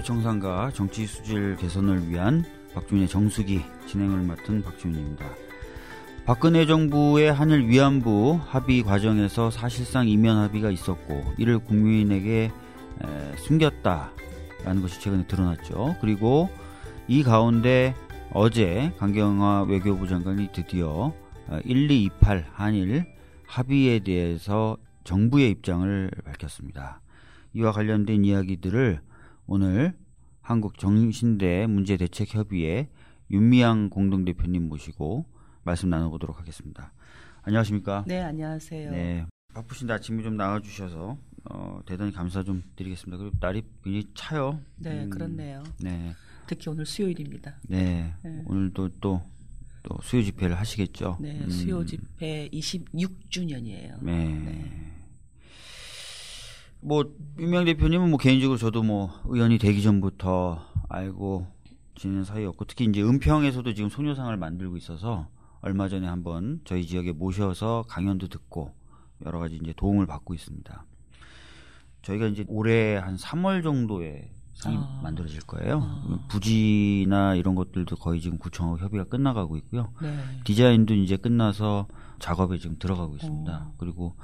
적폐청산과 정치 수질 개선을 위한 박준의 정수기 진행을 맡은 박준입니다. 박근혜 정부의 한일 위안부 합의 과정에서 사실상 이면 합의가 있었고 이를 국민에게 숨겼다라는 것이 최근에 드러났죠. 그리고 이 가운데 어제 강경화 외교부 장관이 드디어 1228 한일 합의에 대해서 정부의 입장을 밝혔습니다. 이와 관련된 이야기들을 오늘 한국 정신대 문제 대책 협의회 윤미향 공동 대표님 모시고 말씀 나눠보도록 하겠습니다. 안녕하십니까? 네, 안녕하세요. 네, 바쁘신데 아침에 좀 나와주셔서 어, 대단히 감사 좀 드리겠습니다. 그리고 날이 굉장히 차요. 네, 음, 그렇네요. 네. 특히 오늘 수요일입니다. 네, 네. 오늘도 또, 또 수요 집회를 하시겠죠? 네, 음. 수요 집회 26주년이에요. 네. 네. 뭐 윤명 대표님은 뭐 개인적으로 저도 뭐 의원이 되기 전부터 알고 지낸 사이였고 특히 이제 은평에서도 지금 소녀상을 만들고 있어서 얼마 전에 한번 저희 지역에 모셔서 강연도 듣고 여러 가지 이제 도움을 받고 있습니다. 저희가 이제 올해 한 3월 정도에 상이 아. 만들어질 거예요. 아. 부지나 이런 것들도 거의 지금 구청하고 협의가 끝나가고 있고요. 네. 디자인도 이제 끝나서 작업에 지금 들어가고 있습니다. 어. 그리고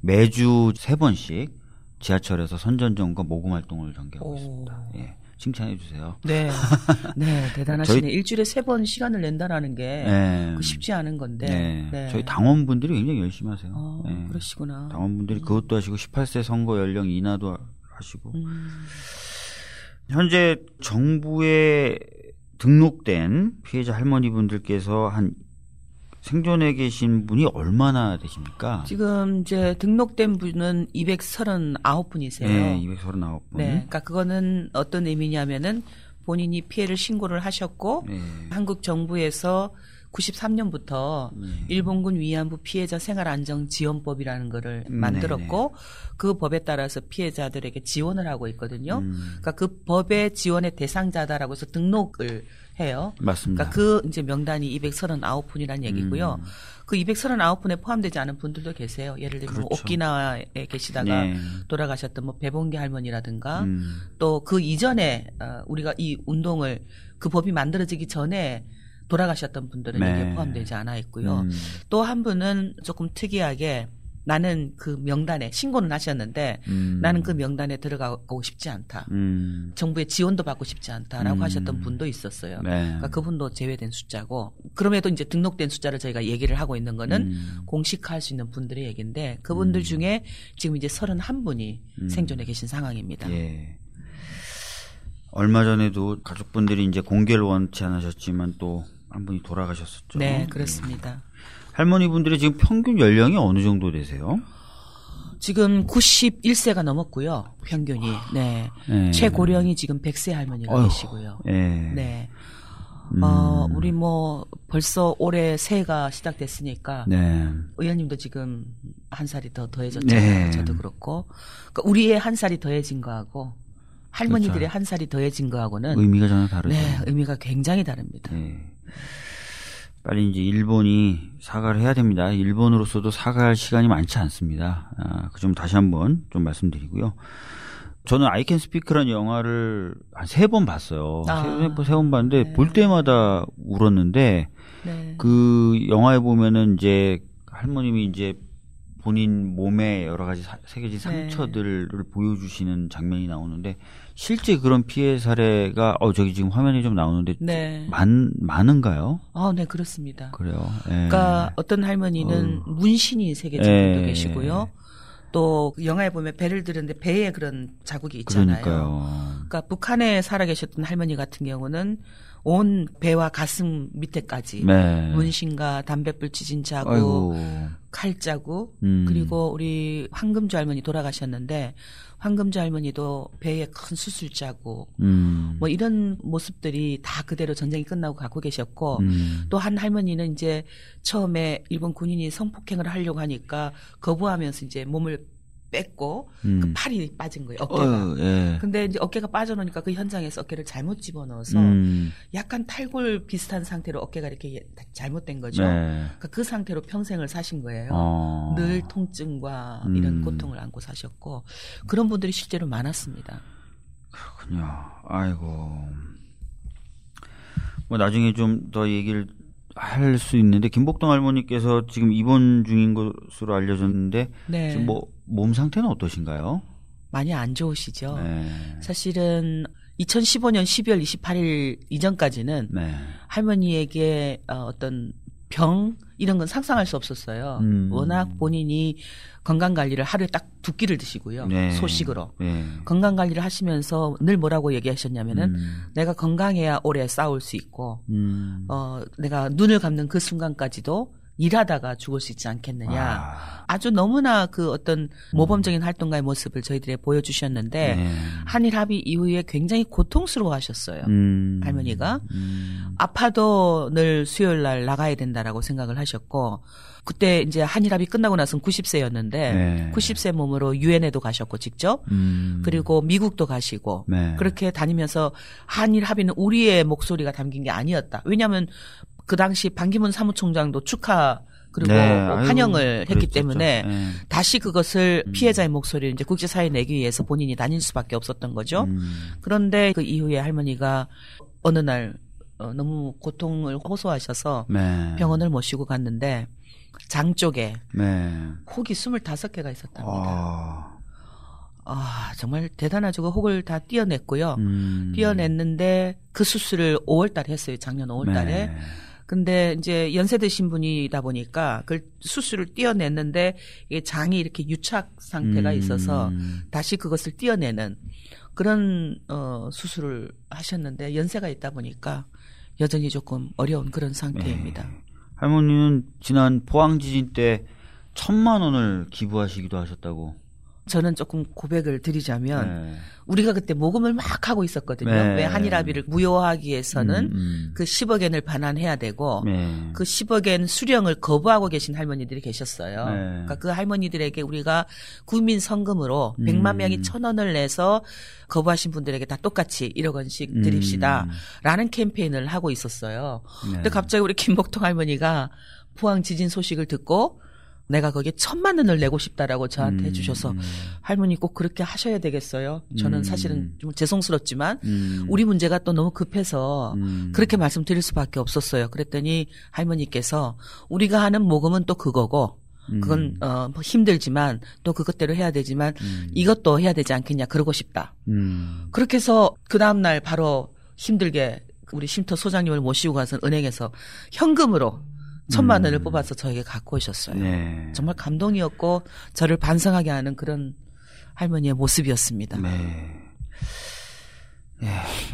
매주 세 번씩 지하철에서 선전전과 모금 활동을 전개하고 오. 있습니다. 예. 칭찬해 주세요. 네. 네, 대단하시네. 저희, 일주일에 세 번 시간을 낸다라는 게 네. 쉽지 않은 건데. 네. 네. 저희 당원분들이 굉장히 열심히 하세요. 어, 네. 그러시구나. 당원분들이 음. 그것도 하시고 18세 선거 연령 인하도 하시고. 음. 현재 정부에 등록된 피해자 할머니분들께서 한 생존해 계신 분이 얼마나 되십니까? 지금 이제 등록된 분은 239분이세요. 네, 239분. 네, 그러니까 그거는 어떤 의미냐면은 본인이 피해를 신고를 하셨고 네. 한국 정부에서 93년부터 네. 일본군 위안부 피해자 생활 안정 지원법이라는 거를 음, 만들었고 네, 네. 그 법에 따라서 피해자들에게 지원을 하고 있거든요. 음. 그러니까 그 법의 지원의 대상자다라고 해서 등록을 해요. 맞습니다. 그러니까 그 이제 명단이 239분이라는 얘기고요. 음. 그 239분에 포함되지 않은 분들도 계세요. 예를 들면 그렇죠. 오키나와에 계시다가 네. 돌아가셨던 뭐 배봉기 할머니라든가 음. 또그 이전에 어, 우리가 이 운동을 그 법이 만들어지기 전에 돌아가셨던 분들은 네. 여기에 포함되지 않아 있고요. 음. 또한 분은 조금 특이하게 나는 그 명단에 신고는 하셨는데 음. 나는 그 명단에 들어가고 싶지 않다. 음. 정부의 지원도 받고 싶지 않다라고 음. 하셨던 분도 있었어요. 네. 그러니까 그분도 제외된 숫자고 그럼에도 이제 등록된 숫자를 저희가 얘기를 하고 있는 거는 음. 공식화할 수 있는 분들의 얘기인데 그분들 음. 중에 지금 이제 31분이 음. 생존해 계신 상황입니다. 예. 얼마 전에도 가족분들이 이제 공개를 원치 않으셨지만 또 한 분이 돌아가셨었죠. 네, 그렇습니다. 할머니 분들이 지금 평균 연령이 어느 정도 되세요? 지금 91세가 넘었고요. 평균이. 네. 네. 최고령이 지금 100세 할머니가 어휴, 계시고요. 네. 네. 음. 어, 우리 뭐 벌써 올해 새해가 시작됐으니까 네. 의원님도 지금 한 살이 더 더해졌잖아요. 네. 저도 그렇고. 그러니까 우리의 한 살이 더해진 거하고 할머니들의 그렇죠. 한 살이 더해진 거하고는 의미가 전혀 다르죠. 네, 의미가 굉장히 다릅니다. 네. 빨리 이제 일본이 사과를 해야 됩니다. 일본으로서도 사과할 시간이 많지 않습니다. 아, 그점 다시 한번 좀 말씀드리고요. 저는 아이캔 스피크라는 영화를 한 세 번 봤어요. 아, 세번 봤는데 네. 볼 때마다 울었는데 네. 그 영화에 보면은 이제 할머님이 이제 본인 몸에 여러 가지 사, 새겨진 네. 상처들을 네. 보여주시는 장면이 나오는데 실제 그런 피해 사례가 어 저기 지금 화면이 좀 나오는데 네. 많 많은가요? 아, 네 그렇습니다. 그래요. 예. 그러니까 어떤 할머니는 어. 문신이 새겨진 예. 분도 계시고요. 또 영화에 보면 배를 들었는데 배에 그런 자국이 있잖아요. 그러니까요. 그러니까 북한에 살아 계셨던 할머니 같은 경우는 온 배와 가슴 밑에까지 네. 문신과 담뱃불 지진 자국, 아이고. 칼 자국, 음. 그리고 우리 황금주 할머니 돌아가셨는데 황금주 할머니도 배에 큰 수술 자국, 음. 뭐 이런 모습들이 다 그대로 전쟁이 끝나고 갖고 계셨고 음. 또한 할머니는 이제 처음에 일본 군인이 성폭행을 하려고 하니까 거부하면서 이제 몸을 뺐고 음. 그 팔이 빠진 거예요 어깨가. 어, 예. 근데 이제 어깨가 빠져놓으니까 그 현장에서 어깨를 잘못 집어넣어서 음. 약간 탈골 비슷한 상태로 어깨가 이렇게 잘못된 거죠. 네. 그러니까 그 상태로 평생을 사신 거예요. 어. 늘 통증과 이런 음. 고통을 안고 사셨고 그런 분들이 실제로 많았습니다. 그렇군요. 아이고. 뭐 나중에 좀 더 얘기를 할 수 있는데 김복동 할머니께서 지금 입원 중인 것으로 알려졌는데 네. 지금 뭐 몸 상태는 어떠신가요? 많이 안 좋으시죠. 네. 사실은 2015년 12월 28일 이전까지는 네. 할머니에게 어, 어떤 병 이런 건 상상할 수 없었어요. 음. 워낙 본인이 건강 관리를 하루에 딱 두 끼를 드시고요. 네. 소식으로. 네. 건강 관리를 하시면서 늘 뭐라고 얘기하셨냐면은 음. 내가 건강해야 오래 싸울 수 있고 음. 어 내가 눈을 감는 그 순간까지도 일하다가 죽을 수 있지 않겠느냐. 아. 주 너무나 그 어떤 모범적인 활동가의 모습을 저희들이 보여주셨는데 네. 한일 합의 이후에 굉장히 고통스러워 하셨어요. 음. 할머니가. 음. 아파도 늘 수요일 날 나가야 된다라고 생각을 하셨고 그때 이제 한일 합의 끝나고 나서는 90세였는데 네. 90세 몸으로 유엔에도 가셨고 직접 음. 그리고 미국도 가시고 네. 그렇게 다니면서 한일 합의는 우리의 목소리가 담긴 게 아니었다. 왜냐하면 그 당시 반기문 사무총장도 축하 그리고 네. 환영을 아유, 했기 때문에 네. 다시 그것을 음. 피해자의 목소리를 이제 국제사회에 내기 위해서 본인이 다닐 수밖에 없었던 거죠. 음. 그런데 그 이후에 할머니가 어느 날 어, 너무 고통을 호소하셔서 네. 병원을 모시고 갔는데 장 쪽에 네. 혹이 25개가 있었답니다. 아. 아, 정말 대단하죠. 그 혹을 다 띄어냈고요. 음. 띄어냈는데 그 수술을 5월 달에 했어요. 작년 5월 달에. 네. 근데 이제 연세 드신 분이다 보니까 그 수술을 띄어냈는데 이게 장이 이렇게 유착 상태가 음. 있어서 다시 그것을 띄어내는 그런 어 수술을 하셨는데 연세가 있다 보니까 여전히 조금 어려운 그런 상태입니다. 네. 할머니는 지난 포항 지진 때 천만 원을 기부하시기도 하셨다고. 저는 조금 고백을 드리자면 네. 우리가 그때 모금을 막 하고 있었거든요. 네. 왜 한일합의를 무효화하기 위해서는 음, 음. 그 10억 엔을 반환해야 되고 네. 그 10억 엔 수령을 거부하고 계신 할머니들이 계셨어요. 네. 그러니까 그 할머니들에게 우리가 국민 성금으로 음. 100만 명이 천 원을 내서 거부하신 분들에게 다 똑같이 1억 원씩 음. 드립시다라는 캠페인을 하고 있었어요. 네. 근데 갑자기 우리 김복통 할머니가 포항 지진 소식을 듣고 내가 거기에 천만 원을 내고 싶다라고 저한테 음, 해주셔서 음. 할머니 꼭 그렇게 하셔야 되겠어요. 저는 음. 사실은 좀 죄송스럽지만 음. 우리 문제가 또 너무 급해서 음. 그렇게 말씀드릴 수밖에 없었어요. 그랬더니 할머니께서 우리가 하는 모금은 또 그거고 그건 어뭐 힘들지만 또 그것대로 해야 되지만 이것도 해야 되지 않겠냐 그러고 싶다. 그렇게 해서 그 다음 날 바로 힘들게 우리 쉼터 소장님을 모시고 가서 은행에서 현금으로 천만 원을 음. 뽑아서 저에게 갖고 오셨어요. 네. 정말 감동이었고 저를 반성하게 하는 그런 할머니의 모습이었습니다. 네. 네.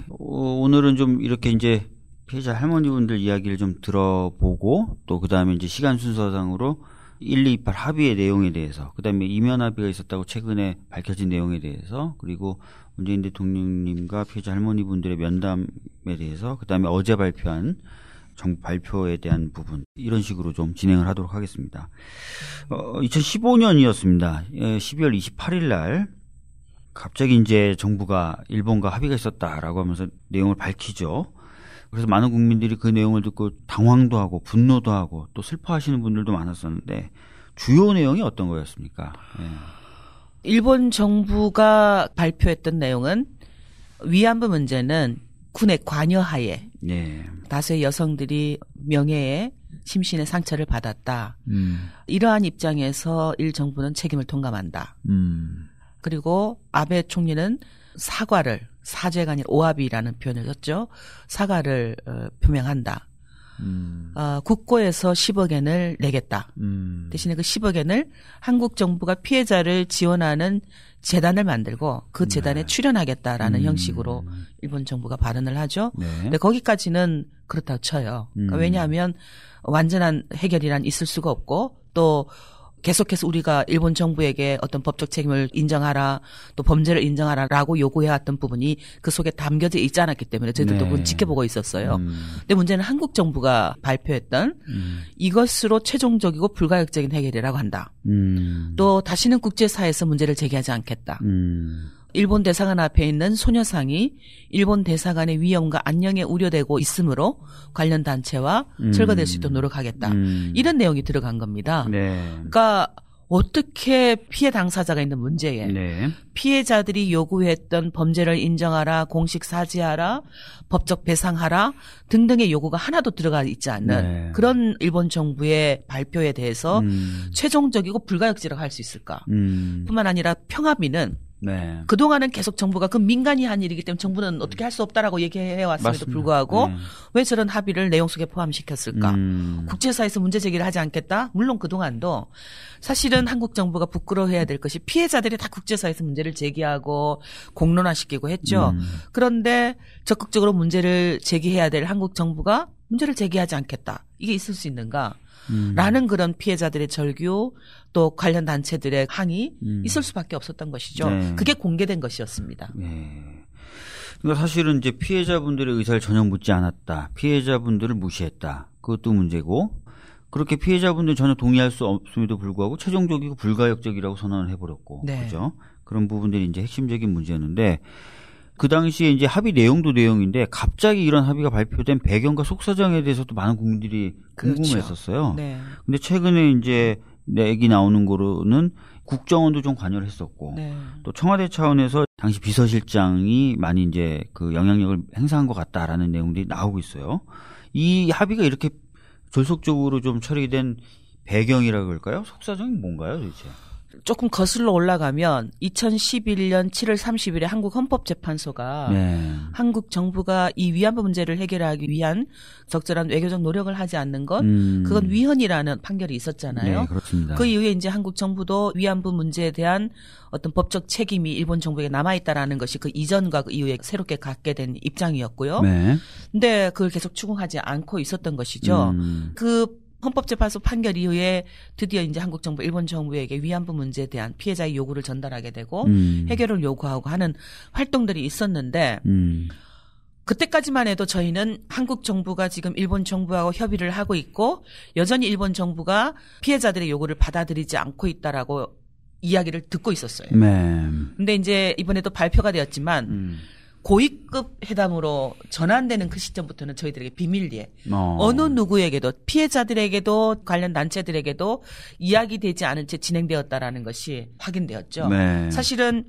오늘은 좀 이렇게 이제 피해자 할머니분들 이야기를 좀 들어보고 또 그다음에 이제 시간 순서상으로 1, 2, 8 합의의 내용에 대해서 그다음에 이면 합의가 있었다고 최근에 밝혀진 내용에 대해서 그리고 문재인 대통령님과 피해자 할머니분들의 면담에 대해서 그다음에 어제 발표한 정부 발표에 대한 부분 이런 식으로 좀 진행을 하도록 하겠습니다. 어, 2015년이었습니다. 12월 28일 날 갑자기 이제 정부가 일본과 합의가 있었다라고 하면서 내용을 밝히죠. 그래서 많은 국민들이 그 내용을 듣고 당황도 하고 분노도 하고 또 슬퍼하시는 분들도 많았었는데 주요 내용이 어떤 거였습니까? 네. 일본 정부가 발표했던 내용은 위안부 문제는 군의 관여하에 네. 다수의 여성들이 명예에 심신의 상처를 받았다. 음. 이러한 입장에서 일 정부는 책임을 통감한다. 음. 그리고 아베 총리는 사과를 사죄가 아닌 오합이라는 표현을 썼죠. 사과를 어, 표명한다. 음. 어, 국고에서 10억 엔을 내겠다. 음. 대신에 그 10억 엔을 한국 정부가 피해자를 지원하는 재단을 만들고 그 재단에 네. 출연하겠다라는 음. 형식으로 일본 정부가 발언을 하죠. 네. 근데 거기까지는 그렇다고 쳐요. 그러니까 음. 왜냐하면 완전한 해결이란 있을 수가 없고 또 계속해서 우리가 일본 정부에게 어떤 법적 책임을 인정하라 또 범죄를 인정하라라고 요구해왔던 부분이 그 속에 담겨져 있지 않았기 때문에 저희들도 네. 그건 지켜보고 있었어요. 음. 근데 문제는 한국 정부가 발표했던 음. 이것으로 최종적이고 불가역적인 해결이라고 한다. 음. 또 다시는 국제사회에서 문제를 제기하지 않겠다. 음. 일본 대사관 앞에 있는 소녀상이 일본 대사관의 위험과 안녕에 우려되고 있으므로 관련 단체와 음. 철거될 수 있도록 노력하겠다. 음. 이런 내용이 들어간 겁니다. 네. 그러니까 어떻게 피해 당사자가 있는 문제에 네. 피해자들이 요구했던 범죄를 인정하라, 공식 사죄하라, 법적 배상하라 등등의 요구가 하나도 들어가 있지 않는 네. 그런 일본 정부의 발표에 대해서 음. 최종적이고 불가역지라고 할 수 있을까? 음. 뿐만 아니라 평화비는 네. 그동안은 계속 정부가 그 민간이 한 일이기 때문에 정부는 어떻게 할 수 없다라고 얘기해 왔음에도 불구하고 네. 왜 저런 합의를 내용 속에 포함시켰을까? 음. 국제사에서 문제 제기를 하지 않겠다? 물론 그동안도 사실은 한국 정부가 부끄러워해야 될 것이 피해자들이 다 국제사에서 문제를 제기하고 공론화시키고 했죠. 음. 그런데 적극적으로 문제를 제기해야 될 한국 정부가 문제를 제기하지 않겠다. 이게 있을 수 있는가? 음. 라는 그런 피해자들의 절규 또 관련 단체들의 항의 음. 있을 수밖에 없었던 것이죠. 네. 그게 공개된 것이었습니다. 네. 그러니까 사실은 이제 피해자분들의 의사를 전혀 묻지 않았다. 피해자분들을 무시했다. 그것도 문제고 그렇게 피해자분들 전혀 동의할 수 없음에도 불구하고 최종적이고 불가역적이라고 선언을 해버렸고 네. 그죠? 그런 부분들이 이제 핵심적인 문제였는데 그 당시에 이제 합의 내용도 내용인데 갑자기 이런 합의가 발표된 배경과 속사정에 대해서도 많은 국민들이 그렇죠. 궁금했었어요. 네. 근데 최근에 이제 내기 나오는 거로는 국정원도 좀 관여를 했었고 네. 또 청와대 차원에서 당시 비서실장이 많이 이제 그 영향력을 행사한 것 같다라는 내용들이 나오고 있어요. 이 합의가 이렇게 졸속적으로 좀 처리된 배경이라 그럴까요? 속사정이 뭔가요, 도대체? 조금 거슬러 올라가면 2011년 7월 30일에 한국 헌법재판소가 네. 한국 정부가 이 위안부 문제를 해결하기 위한 적절한 외교적 노력을 하지 않는 것 음. 그건 위헌이라는 판결이 있었잖아요. 네, 그렇습니다. 그 이후에 이제 한국 정부도 위안부 문제에 대한 어떤 법적 책임이 일본 정부에게 남아 있다라는 것이 그 이전과 그 이후에 새롭게 갖게 된 입장이었고요. 네. 근데 그걸 계속 추궁하지 않고 있었던 것이죠. 음. 그 헌법재판소 판결 이후에 드디어 이제 한국 정부, 일본 정부에게 위안부 문제에 대한 피해자의 요구를 전달하게 되고 음. 해결을 요구하고 하는 활동들이 있었는데 음. 그때까지만 해도 저희는 한국 정부가 지금 일본 정부하고 협의를 하고 있고 여전히 일본 정부가 피해자들의 요구를 받아들이지 않고 있다라고 이야기를 듣고 있었어요. 네. 근데 이제 이번에도 발표가 되었지만 음. 고위급 회담으로 전환되는 그 시점부터는 저희들에게 비밀리에 어. 느 누구에게도 피해자들에게도 관련 단체들에게도 이야기되지 않은 채 진행되었다라는 것이 확인되었죠. 네. 사실은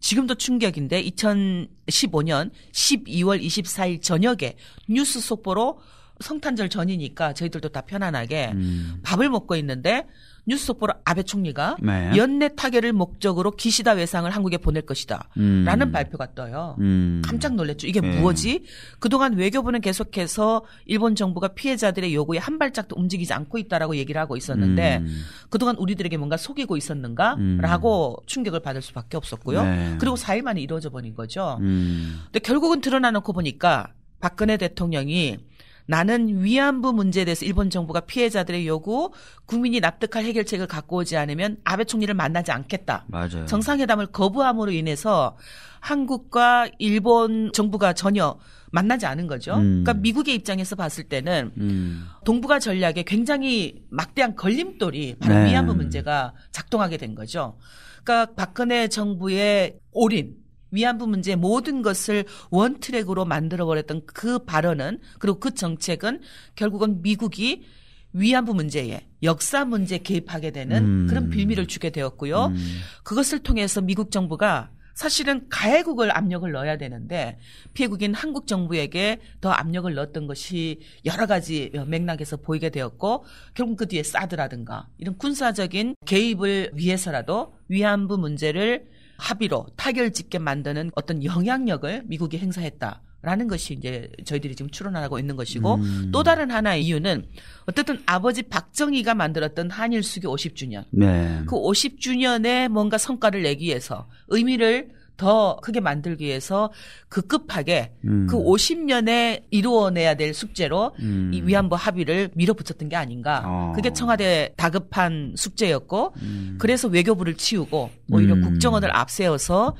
지금도 충격인데 2015년 12월 24일 저녁에 뉴스 속보로 성탄절 전이니까 저희들도 다 편안하게 음. 밥을 먹고 있는데 뉴스 속보로 아베 총리가 네. 연내 타결을 목적으로 기시다 외상을 한국에 보낼 것이다. 음. 라는 발표가 떠요. 음. 깜짝 놀랐죠. 이게 네. 무엇이? 그동안 외교부는 계속해서 일본 정부가 피해자들의 요구에 한 발짝도 움직이지 않고 있다라고 얘기를 하고 있었는데 음. 그동안 우리들에게 뭔가 속이고 있었는가라고 음. 충격을 받을 수밖에 없었고요. 네. 그리고 4일 만에 이루어져 버린 거죠. 음. 근데 결국은 드러나놓고 보니까 박근혜 대통령이 나는 위안부 문제에 대해서 일본 정부가 피해자들의 요구, 국민이 납득할 해결책을 갖고 오지 않으면 아베 총리를 만나지 않겠다. 맞아요. 정상회담을 거부함으로 인해서 한국과 일본 정부가 전혀 만나지 않은 거죠. 음. 그러니까 미국의 입장에서 봤을 때는 음. 동북아 전략에 굉장히 막대한 걸림돌이 바로 네. 위안부 문제가 작동하게 된 거죠. 그러니까 박근혜 정부의 올인 위안부 문제 모든 것을 원트랙으로 만들어버렸던 그 발언은 그리고 그 정책은 결국은 미국이 위안부 문제에 역사 문제에 개입하게 되는 음. 그런 빌미를 주게 되었고요. 음. 그것을 통해서 미국 정부가 사실은 가해국을 압력을 넣어야 되는데 피해국인 한국 정부에게 더 압력을 넣었던 것이 여러 가지 맥락에서 보이게 되었고 결국 그 뒤에 사드라든가 이런 군사적인 개입을 위해서라도 위안부 문제를 합의로 타결 짓게 만드는 어떤 영향력을 미국이 행사했다. 라는 것이 이제 저희들이 지금 추론하고 있는 것이고 음. 또 다른 하나의 이유는 어쨌든 아버지 박정희가 만들었던 한일 수교 50주년 네. 그 50주년에 뭔가 성과를 내기 위해서 의미를 더 크게 만들기 위해서 급급하게 음. 그 50년에 이루어내야 될 숙제로 음. 이 위안부 합의를 밀어붙였던 게 아닌가. 어. 그게 청와대 다급한 숙제였고 음. 그래서 외교부를 치우고 오히려 음. 국정원을 앞세워서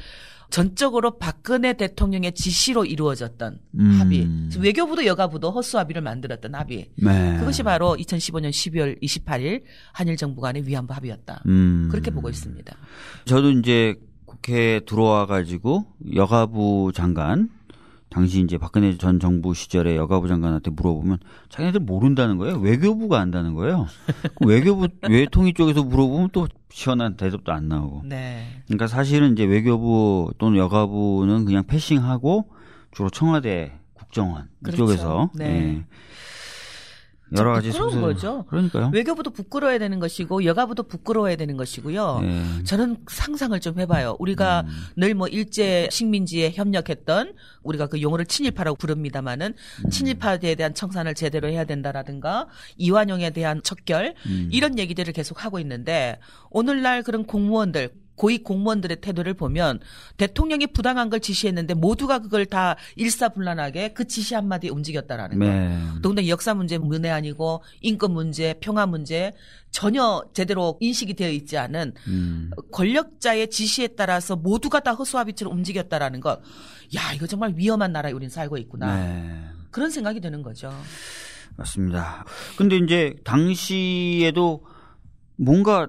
전적으로 박근혜 대통령의 지시로 이루어졌던 음. 합의. 외교부도 여가부도 허수 합의를 만들었던 합의. 네. 그것이 바로 2015년 12월 28일 한일 정부 간의 위안부 합의였다. 음. 그렇게 보고 있습니다. 저도 이제 국회에 들어와 가지고 여가부 장관 당시 이제 박근혜 전 정부 시절에 여가부 장관한테 물어보면 자기네들 모른다는 거예요. 외교부가 안다는 거예요. 그 외교부 외통위 쪽에서 물어보면 또 시원한 대답도 안 나오고. 네. 그러니까 사실은 이제 외교부 또는 여가부는 그냥 패싱하고 주로 청와대 국정원 그렇죠. 이쪽에서 네. 예. 여러 가지 부끄러운 거죠. 그러니까요. 외교부도 부끄러워야 되는 것이고 여가부도 부끄러워야 되는 것이고요. 네. 저는 상상을 좀 해봐요. 우리가 음. 늘뭐 일제 식민지에 협력했던 우리가 그 용어를 친일파라고 부릅니다마는 음. 친일파에 대한 청산을 제대로 해야 된다라든가 이완용에 대한 척결 음. 이런 얘기들을 계속 하고 있는데 오늘날 그런 공무원들 고위 공무원들의 태도를 보면 대통령이 부당한 걸 지시했는데 모두가 그걸 다 일사불란하게 그 지시 한마디에 움직였다라는 네. 거. 더군다나 역사 문제 아니고 인권 문제, 평화 문제 전혀 제대로 인식이 되어 있지 않은 음. 권력자의 지시에 따라서 모두가 다 허수아비처럼 움직였다라는 것. 야, 이거 정말 위험한 나라에 우리는 살고 있구나. 네. 그런 생각이 드는 거죠. 맞습니다. 근데 이제 당시에도 뭔가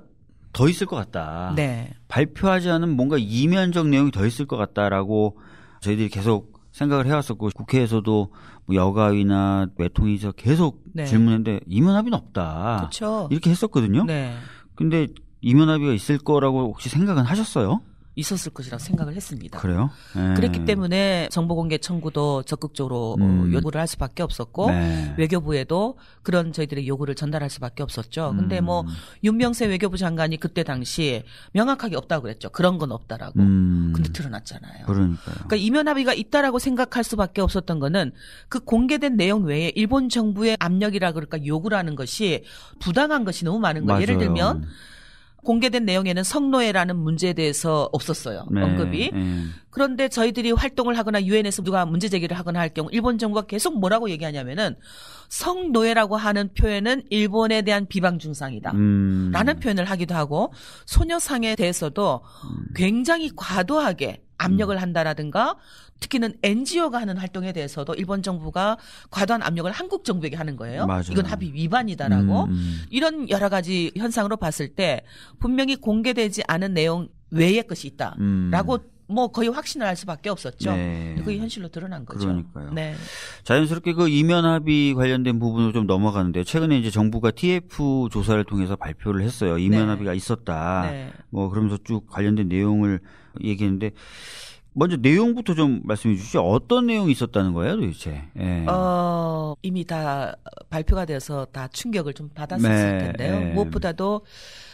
더 있을 것 같다. 네. 발표하지 않은 뭔가 이면적 내용이 더 있을 것 같다라고 저희들이 계속 생각을 해왔었고 국회에서도 뭐 여가위나 외통위에서 계속 네. 질문했는데 이면 합의는 없다. 그쵸. 이렇게 했었거든요. 네. 근데 이면 합의가 있을 거라고 혹시 생각은 하셨어요? 있었을 것이라고 생각을 했습니다. 그래요? 네. 그랬기 때문에 정보 공개 청구도 적극적으로 어, 음. 요구를 할 수밖에 없었고 네. 외교부에도 그런 저희들의 요구를 전달할 수밖에 없었죠. 근데 뭐 음. 윤명세 외교부 장관이 그때 당시 명확하게 없다고 그랬죠. 그런 건 없다라고. 음. 근데 드러났잖아요. 그러니까요. 그러니까 이면 합의가 있다라고 생각할 수밖에 없었던 거는 그 공개된 내용 외에 일본 정부의 압력이라 그럴까 요구라는 것이 부당한 것이 너무 많은 거예요. 예를 들면 공개된 내용에는 성노예라는 문제에 대해서 없었어요. 네, 언급이. 네. 그런데 저희들이 활동을 하거나 유엔에서 누가 문제 제기를 하거나 할 경우 일본 정부가 계속 뭐라고 얘기하냐면은 성노예라고 하는 표현은 일본에 대한 비방 중상이다. 음. 라는 표현을 하기도 하고 소녀상에 대해서도 음. 굉장히 과도하게 압력을 음. 한다라든가 특히는 NGO가 하는 활동에 대해서도 일본 정부가 과도한 압력을 한국 정부에게 하는 거예요. 맞아요. 이건 합의 위반이다라고 음, 음. 이런 여러 가지 현상으로 봤을 때 분명히 공개되지 않은 내용 외의 것이 있다라고 음. 뭐 거의 확신을 할 수밖에 없었죠. 네. 그게 현실로 드러난 거죠. 그러니까요. 네. 자연스럽게 그 이면 합의 관련된 부분으로 좀 넘어가는데 최근에 이제 정부가 TF 조사를 통해서 발표를 했어요. 이면 네. 합의가 있었다. 네. 뭐 그러면서 쭉 관련된 내용을 얘기했는데 먼저 내용부터 좀 말씀해 주시죠. 어떤 내용이 있었다는 거예요, 도대체? 예. 어, 이미 다 발표가 되어서 다 충격을 좀 받았을 네, 텐데요. 네. 무엇보다도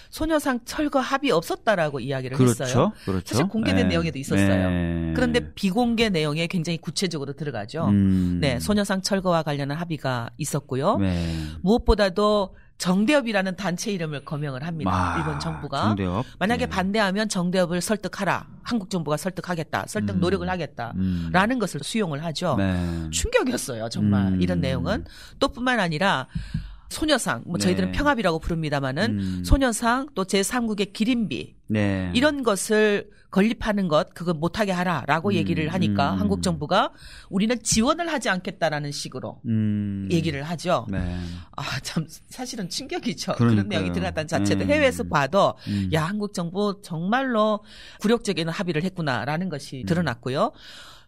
소녀상 철거 합의 없었다라고 이야기를 그렇죠, 했어요. 그렇죠. 사실 공개된 네. 내용에도 있었어요. 네. 그런데 비공개 내용에 굉장히 구체적으로 들어가죠. 음. 네, 소녀상 철거와 관련한 합의가 있었고요. 네. 무엇보다도 정대협이라는 단체 이름을 거명을 합니다. 아, 일본 정부가 정대협. 만약에 네. 반대하면 정대협을 설득하라. 한국 정부가 설득하겠다. 설득 음. 노력을 하겠다라는 음. 것을 수용을 하죠. 네. 충격이었어요, 정말 음. 이런 내용은 또뿐만 아니라 소녀상, 뭐 저희들은 네. 평합이라고 부릅니다마는 음. 소녀상 또 제3국의 기린비 네. 이런 것을 건립하는 것 그거 못하게 하라라고 음. 얘기를 하니까 음. 한국 정부가 우리는 지원을 하지 않겠다라는 식으로 음. 얘기를 하죠. 네. 아참 사실은 충격이죠. 그러니까요. 그런 내용이 들어갔다는 자체도 네. 해외에서 봐도 음. 야 한국 정부 정말로 굴욕적인 합의를 했구나라는 것이 음. 드러났고요.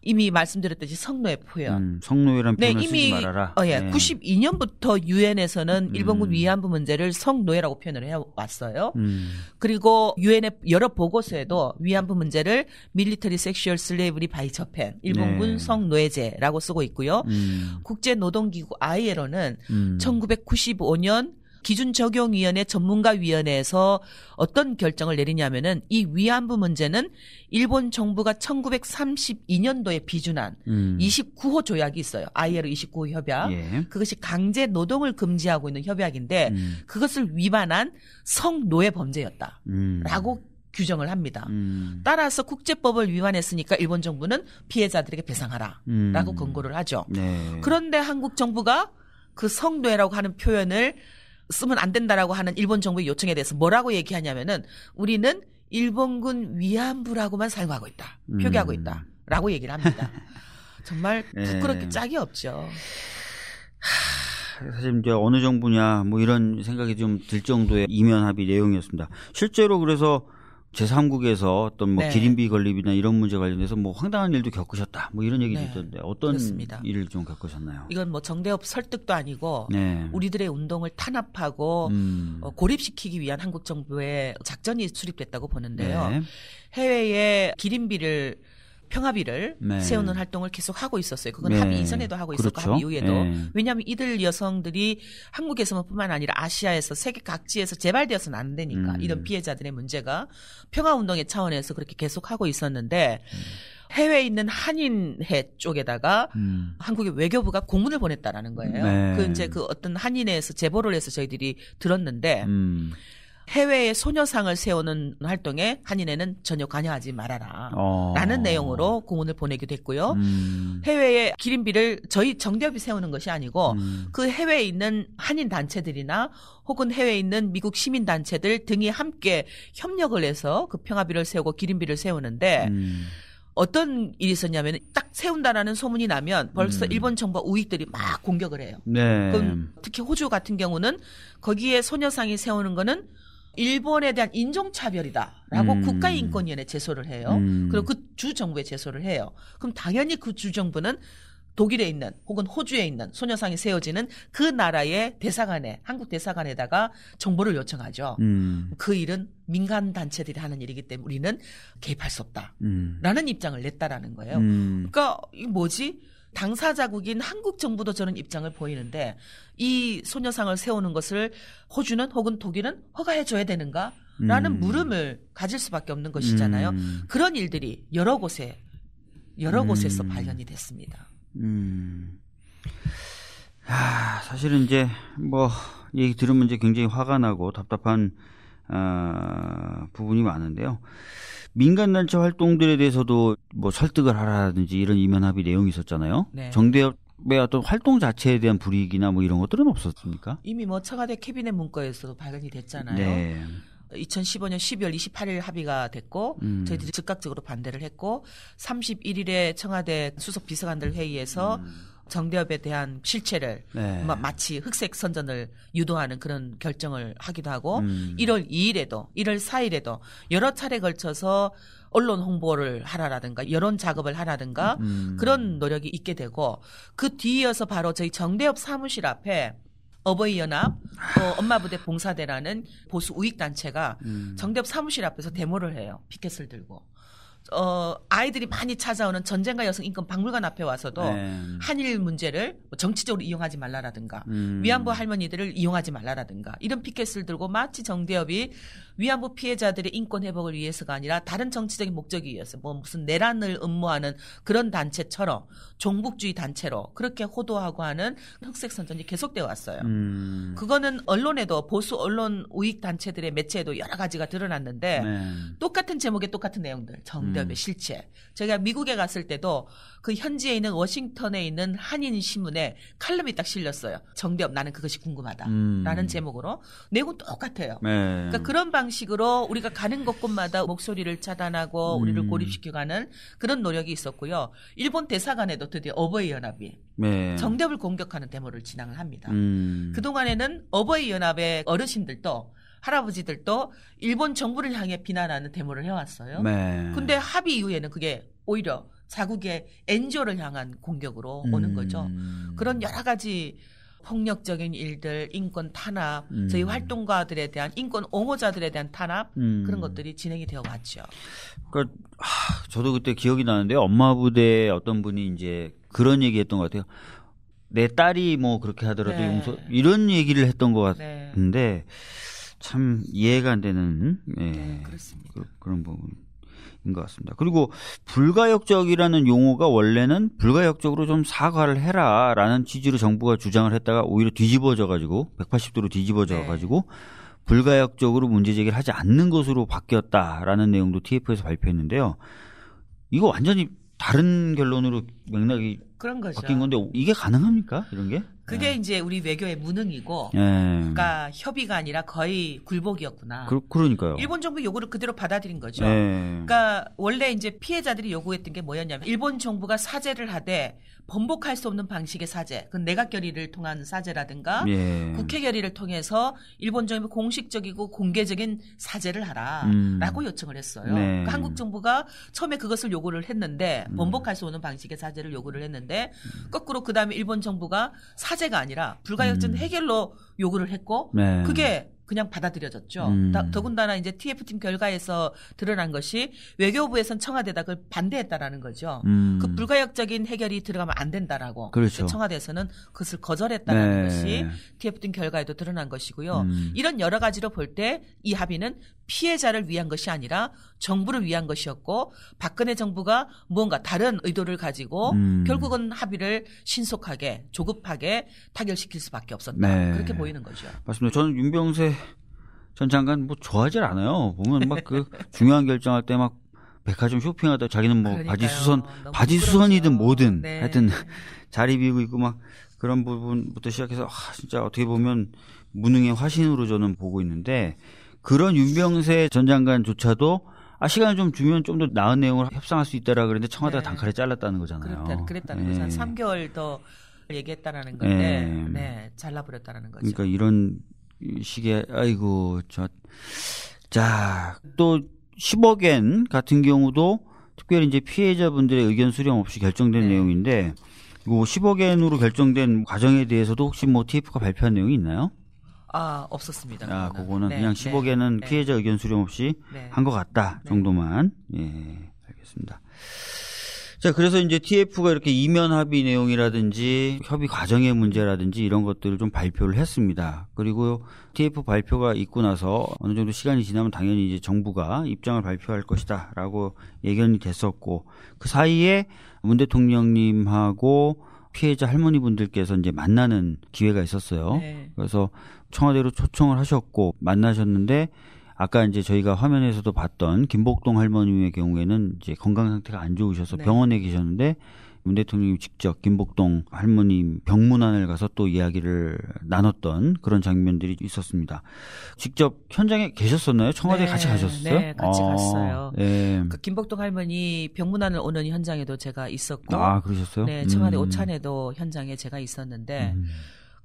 이미 말씀드렸듯이 성노예 표현. 음, 성노예란 표현을 네, 이미, 쓰지 말아라. 어, 예. 네. 92년부터 유엔에서는 음. 일본군 위안부 문제를 성노예라고 표현을 해왔어요. 음. 그리고 유엔의 여러 보고서에도 위안부 문제를 military sexual slavery by Japan 일본군 네. 성노예제라고 쓰고 있고요. 음. 국제노동기구 ILO는 1995년 기준 적용 위원회 전문가 위원회에서 어떤 결정을 내리냐면은 이 위안부 문제는 일본 정부가 1932년도에 비준한 음. 29호 조약이 있어요. ILO 29호 협약. 예. 그것이 강제 노동을 금지하고 있는 협약인데 음. 그것을 위반한 성노예 범죄였다. 음. 라고 규정을 합니다. 음. 따라서 국제법을 위반했으니까 일본 정부는 피해자들에게 배상하라라고 음. 권고를 하죠. 네. 그런데 한국 정부가 그 성노예라고 하는 표현을 쓰면 안 된다라고 하는 일본 정부의 요청에 대해서 뭐라고 얘기하냐면은 우리는 일본군 위안부라고만 사용하고 있다. 표기하고 음. 있다. 라고 얘기를 합니다. 정말 네. 부끄럽게 네. 짝이 없죠. 사실 이제 어느 정부냐 뭐 이런 생각이 좀 들 정도의 이면 합의 내용이었습니다. 실제로 그래서 제3국에서 어떤 뭐 네. 기린비 건립이나 이런 문제 관련해서 뭐 황당한 일도 겪으셨다. 뭐 이런 얘기도 네. 있던데 어떤 그렇습니다. 일을 좀 겪으셨나요? 이건 뭐 정대협 설득도 아니고 네. 우리들의 운동을 탄압하고 음. 어, 고립시키기 위한 한국 정부의 작전이 수립됐다고 보는데요. 네. 해외에 기린비를 평화비를 네. 세우는 활동을 계속 하고 있었어요. 그건 네. 합의 이전에도 하고 있었고 그렇죠? 합의 이후에도. 네. 왜냐하면 이들 여성들이 한국에서뿐만 아니라 아시아에서 세계 각지에서 재발되어서는 안 되니까 음. 이런 피해자들의 문제가 평화 운동의 차원에서 그렇게 계속 하고 있었는데 음. 해외에 있는 한인회 쪽에다가 음. 한국의 외교부가 공문을 보냈다라는 거예요. 네. 그 이제 그 어떤 한인회에서 제보를 해서 저희들이 들었는데 음. 해외에 소녀상을 세우는 활동에 한인회는 전혀 관여하지 말아라. 어. 라는 내용으로 공문을 보내기도 했고요. 음. 해외에 기린비를 저희 정대협이 세우는 것이 아니고 음. 그 해외에 있는 한인 단체들이나 혹은 해외에 있는 미국 시민 단체들 등이 함께 협력을 해서 그 평화비를 세우고 기린비를 세우는데 음. 어떤 일이 있었냐면 딱 세운다라는 소문이 나면 벌써 음. 일본 정부 우익들이 막 공격을 해요. 네. 그럼 특히 호주 같은 경우는 거기에 소녀상이 세우는 거는 일본에 대한 인종차별이다라고 음. 국가인권위원회 제소를 해요. 음. 그리고 그 주 정부에 제소를 해요. 그럼 당연히 그 주 정부는 독일에 있는 혹은 호주에 있는 소녀상이 세워지는 그 나라의 대사관에 한국 대사관에다가 정보를 요청하죠. 음. 그 일은 민간 단체들이 하는 일이기 때문에 우리는 개입할 수 없다라는 음. 입장을 냈다라는 거예요. 음. 그러니까 이 뭐지? 당사자국인 한국 정부도 저는 입장을 보이는데 이 소녀상을 세우는 것을 호주는 혹은 독일은 허가해 줘야 되는가? 라는 음. 물음을 가질 수밖에 없는 것이잖아요. 음. 그런 일들이 여러 곳에 여러 음. 곳에서 발견이 됐습니다. 음. 아, 사실은 이제 뭐 얘기 들으면 이제 굉장히 화가 나고 답답한 어, 부분이 많은데요. 민간단체 활동들에 대해서도 뭐 설득을 하라든지 이런 이면 합의 내용이 있었잖아요. 네. 정대협 의 어떤 활동 자체에 대한 불이익이나 뭐 이런 것들은 없었습니까? 이미 뭐 청와대 캐비넷 문건에서도 발견이 됐잖아요. 네. 2015년 12월 28일 합의가 됐고 음. 저희들이 즉각적으로 반대를 했고 31일에 청와대 수석 비서관들 회의에서 음. 정대협에 대한 실체를 네. 마치 흑색 선전을 유도하는 그런 결정을 하기도 하고 음. 1월 2일에도 1월 4일에도 여러 차례 걸쳐서 언론 홍보를 하라라든가 여론 작업을 하라든가 음. 그런 노력이 있게 되고 그 뒤이어서 바로 저희 정대협 사무실 앞에 어버이연합 또 엄마부대 봉사대라는 보수 우익 단체가 음. 정대협 사무실 앞에서 데모를 해요 피켓을 들고 어, 아이들이 많이 찾아오는 전쟁과 여성 인권 박물관 앞에 와서도 네. 한일 문제를 뭐 정치적으로 이용하지 말라라든가 음. 위안부 할머니들을 이용하지 말라라든가 이런 피켓을 들고 마치 정대협이 위안부 피해자들의 인권 회복을 위해서가 아니라 다른 정치적인 목적이 위해서 뭐 무슨 내란을 음모하는 그런 단체처럼 종북주의 단체로 그렇게 호도하고 하는 흑색 선전이 계속되어 왔어요. 음. 그거는 언론에도 보수 언론 우익 단체들의 매체에도 여러 가지가 드러났는데 네. 똑같은 제목의 똑같은 내용들 정답의 음. 실체. 제가 미국에 갔을 때도 그 현지에 있는 워싱턴에 있는 한인 신문에 칼럼이 딱 실렸어요. 정대업 나는 그것이 궁금하다라는 음. 제목으로 내용은 똑같아요. 네. 그러니까 그런 방 식으로 우리가 가는 곳곳마다 목소리를 차단하고 음. 우리를 고립시켜가는 그런 노력이 있었고요. 일본 대사관에도 드디어 어버이 연합이 네. 정대업을 공격하는 데모를 진행을 합니다. 음. 그 동안에는 어버이 연합의 어르신들도 할아버지들도 일본 정부를 향해 비난하는 데모를 해왔어요. 네. 근데 합의 이후에는 그게 오히려 자국의 엔조를 향한 공격으로 음. 오는 거죠. 그런 여러 가지 폭력적인 일들, 인권 탄압, 음. 저희 활동가들에 대한 인권 옹호자들에 대한 탄압 음. 그런 것들이 진행이 되어 왔죠. 그러니까 하, 저도 그때 기억이 나는데 엄마 부대 어떤 분이 이제 그런 얘기했던 것 같아요. 내 딸이 뭐 그렇게 하더라도 네. 용서 이런 얘기를 했던 것 네. 같은데 네. 참 이해가 안 되는 예, 네. 그, 그런 부분. 것 같습니다. 그리고 불가역적이라는 용어가 원래는 불가역적으로 좀 사과를 해라라는 취지로 정부가 주장을 했다가 오히려 뒤집어져 가지고 180도로 뒤집어져 가지고 네. 불가역적으로 문제 제기를 하지 않는 것으로 바뀌었다라는 내용도 TF에서 발표했는데요. 이거 완전히 다른 결론으로 맥락이 그런 거죠. 바뀐 건데 이게 가능합니까? 이런 게? 그게 네. 이제 우리 외교의 무능이고, 네. 그러니까 협의가 아니라 거의 굴복이었구나. 그, 그러니까요. 일본 정부 요구를 그대로 받아들인 거죠. 네. 그러니까 원래 이제 피해자들이 요구했던 게 뭐였냐면 일본 정부가 사죄를 하되 번복할 수 없는 방식의 사죄, 그 내각 결의를 통한 사죄라든가 예. 국회 결의를 통해서 일본 정부 공식적이고 공개적인 사죄를 하라라고 음. 요청을 했어요. 네. 그러니까 한국 정부가 처음에 그것을 요구를 했는데 음. 번복할 수 없는 방식의 사죄를 요구를 했는데 거꾸로 그 다음에 일본 정부가 사죄가 아니라 불가역적 음. 해결로 요구를 했고 네. 그게 그냥 받아들여졌죠. 음. 더군다나 이제 TF팀 결과에서 드러난 것이 외교부에선 청와대다 그걸 반대했다라는 거죠. 음. 그 불가역적인 해결이 들어가면 안 된다라고. 그렇죠. 청와대에서는 그것을 거절했다는 네. 것이 TF팀 결과에도 드러난 것이고요. 음. 이런 여러 가지로 볼 때 이 합의는 피해자를 위한 것이 아니라 정부를 위한 것이었고 박근혜 정부가 무언가 다른 의도를 가지고 음. 결국은 합의를 신속하게 조급하게 타결시킬 수밖에 없었다. 네. 그렇게 보이는 거죠. 맞습니다. 저는 윤병세 전 장관 뭐 좋아하질 않아요. 보면 막 그 중요한 결정할 때 막 백화점 쇼핑하다 자기는 뭐 그러니까요. 바지 수선 바지 수선이든 뭐든 네. 하여튼 자리 비우고 있고 막 그런 부분부터 시작해서 아 진짜 어떻게 보면 무능의 화신으로 저는 보고 있는데 그런 윤병세 전 장관조차도 아 시간을 좀 주면 좀 더 나은 내용을 협상할 수 있다라 그랬는데 청와대가 네. 단칼에 잘랐다는 거잖아요. 그랬다, 그랬다는 네. 거죠. 한 3개월 더 얘기했다라는 건데 네. 네. 잘라버렸다는 거죠. 그러니까 이런 식의 아이고 저자또 10억엔 같은 경우도 특별히 이제 피해자분들의 의견 수렴 없이 결정된 네. 내용인데 이거 10억엔으로 결정된 과정에 대해서도 혹시 뭐 TF가 발표한 내용이 있나요? 아 없었습니다. 아, 그거는 네, 그냥 10억에는 네, 피해자 의견 수렴 없이 네. 한것 같다 네. 정도만. 예, 알겠습니다. 자, 그래서 이제 TF가 이렇게 이면 합의 내용이라든지 협의 과정의 문제라든지 이런 것들을 좀 발표를 했습니다. 그리고 TF 발표가 있고 나서 어느 정도 시간이 지나면 당연히 이제 정부가 입장을 발표할 것이다 라고 예견이 됐었고 그 사이에 문 대통령님하고 피해자 할머니 분들께서 이제 만나는 기회가 있었어요. 네. 그래서 청와대로 초청을 하셨고 만나셨는데 아까 이제 저희가 화면에서도 봤던 김복동 할머님의 경우에는 이제 건강 상태가 안 좋으셔서 네. 병원에 계셨는데 문 대통령이 직접 김복동 할머님 병문안을 가서 또 이야기를 나눴던 그런 장면들이 있었습니다. 직접 현장에 계셨었나요? 청와대 네, 같이 가셨어요? 네, 같이 아, 갔어요. 네. 그 김복동 할머니 병문안을 오는 현장에도 제가 있었고, 아 그러셨어요? 네, 청와대 음. 오찬에도 현장에 제가 있었는데 음.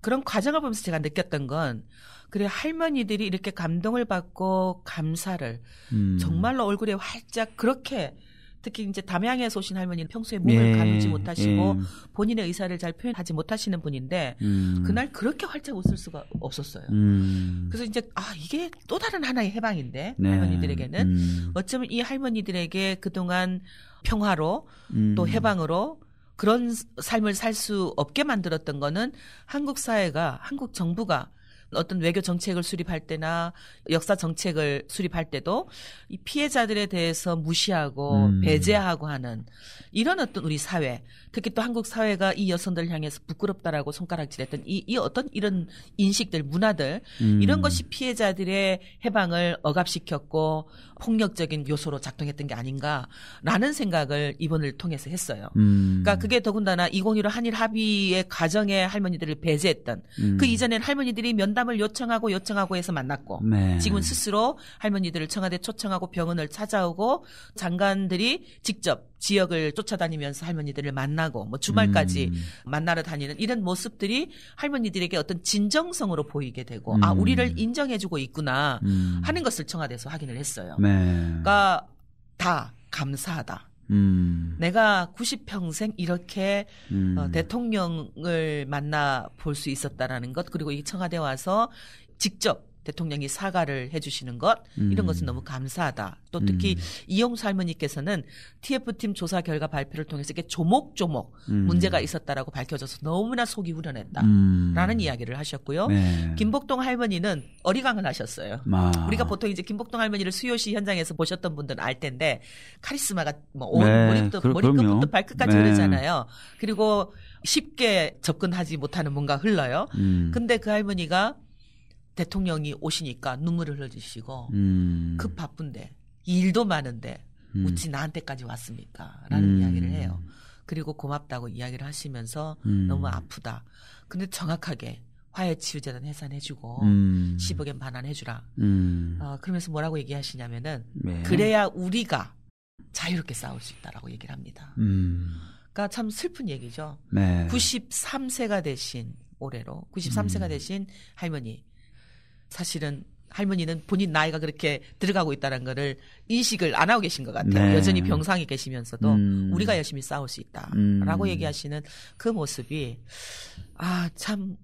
그런 과정을 보면서 제가 느꼈던 건 그래 할머니들이 이렇게 감동을 받고 감사를 음. 정말로 얼굴에 활짝 그렇게 특히 이제 담양에서 오신 할머니는 평소에 몸을 예, 가누지 못하시고 예. 본인의 의사를 잘 표현하지 못하시는 분인데 음. 그날 그렇게 활짝 웃을 수가 없었어요. 음. 그래서 이제 아 이게 또 다른 하나의 해방인데 네. 할머니들에게는 음. 어쩌면 이 할머니들에게 그동안 평화로 음. 또 해방으로 그런 삶을 살 수 없게 만들었던 거는 한국 사회가 한국 정부가 어떤 외교 정책을 수립할 때나 역사 정책을 수립할 때도 이 피해자들에 대해서 무시하고 음. 배제하고 하는 이런 어떤 우리 사회, 특히 또 한국 사회가 이 여성들 향해서 부끄럽다라고 손가락질했던 이, 이 어떤 이런 인식들, 문화들 음. 이런 것이 피해자들의 해방을 억압시켰고 폭력적인 요소로 작동했던 게 아닌가라는 생각을 이번을 통해서 했어요. 음. 그러니까 그게 더군다나 2015 한일 합의의 과정에 할머니들을 배제했던 음. 그 이전엔 할머니들이 면담 을 요청하고 요청하고 해서 만났고 네. 지금은 스스로 할머니들을 청와대 초청하고 병원을 찾아오고 장관들이 직접 지역을 쫓아다니면서 할머니들을 만나고 뭐 주말까지 음. 만나러 다니는 이런 모습들이 할머니들에게 어떤 진정성으로 보이게 되고 아, 음. 아 우리를 인정해주고 있구나 음. 하는 것을 청와대에서 확인을 했어요. 네. 그러니까 다 감사하다. 음. 내가 90평생 이렇게 음. 어, 대통령을 만나 볼 수 있었다라는 것 그리고 이 청와대 와서 직접 대통령이 사과를 해주시는 것 이런 음. 것은 너무 감사하다. 또 특히 음. 이용수 할머니께서는 TF팀 조사 결과 발표를 통해서 이게 조목조목 음. 문제가 있었다라고 밝혀져서 너무나 속이 후련했다라는 음. 이야기를 하셨고요. 네. 김복동 할머니는 어리광을 하셨어요. 아. 우리가 보통 이제 김복동 할머니를 수요시 현장에서 보셨던 분들은 알 텐데 카리스마가 뭐 네. 머리부터 머리끝부터 발끝까지 네. 흐르잖아요. 그리고 쉽게 접근하지 못하는 뭔가 흘러요. 음. 근데 그 할머니가 대통령이 오시니까 눈물을 흘려주시고 음. 급 바쁜데 일도 많은데 음. 어찌 나한테까지 왔습니까? 라는 음. 이야기를 해요. 그리고 고맙다고 이야기를 하시면서 음. 너무 아프다. 근데 정확하게 화해치유재단 해산해주고 음. 10억엔 반환해주라. 음. 어, 그러면서 뭐라고 얘기하시냐면은 네. 그래야 우리가 자유롭게 싸울 수 있다라고 얘기를 합니다. 음. 그러니까 참 슬픈 얘기죠. 네. 93세가 되신 올해로 93세가 음. 되신 할머니 사실은 할머니는 본인 나이가 그렇게 들어가고 있다는 거를 인식을 안 하고 계신 것 같아요. 네. 여전히 병상에 계시면서도 음. 우리가 열심히 싸울 수 있다라고 음. 얘기하시는 그 모습이 아 참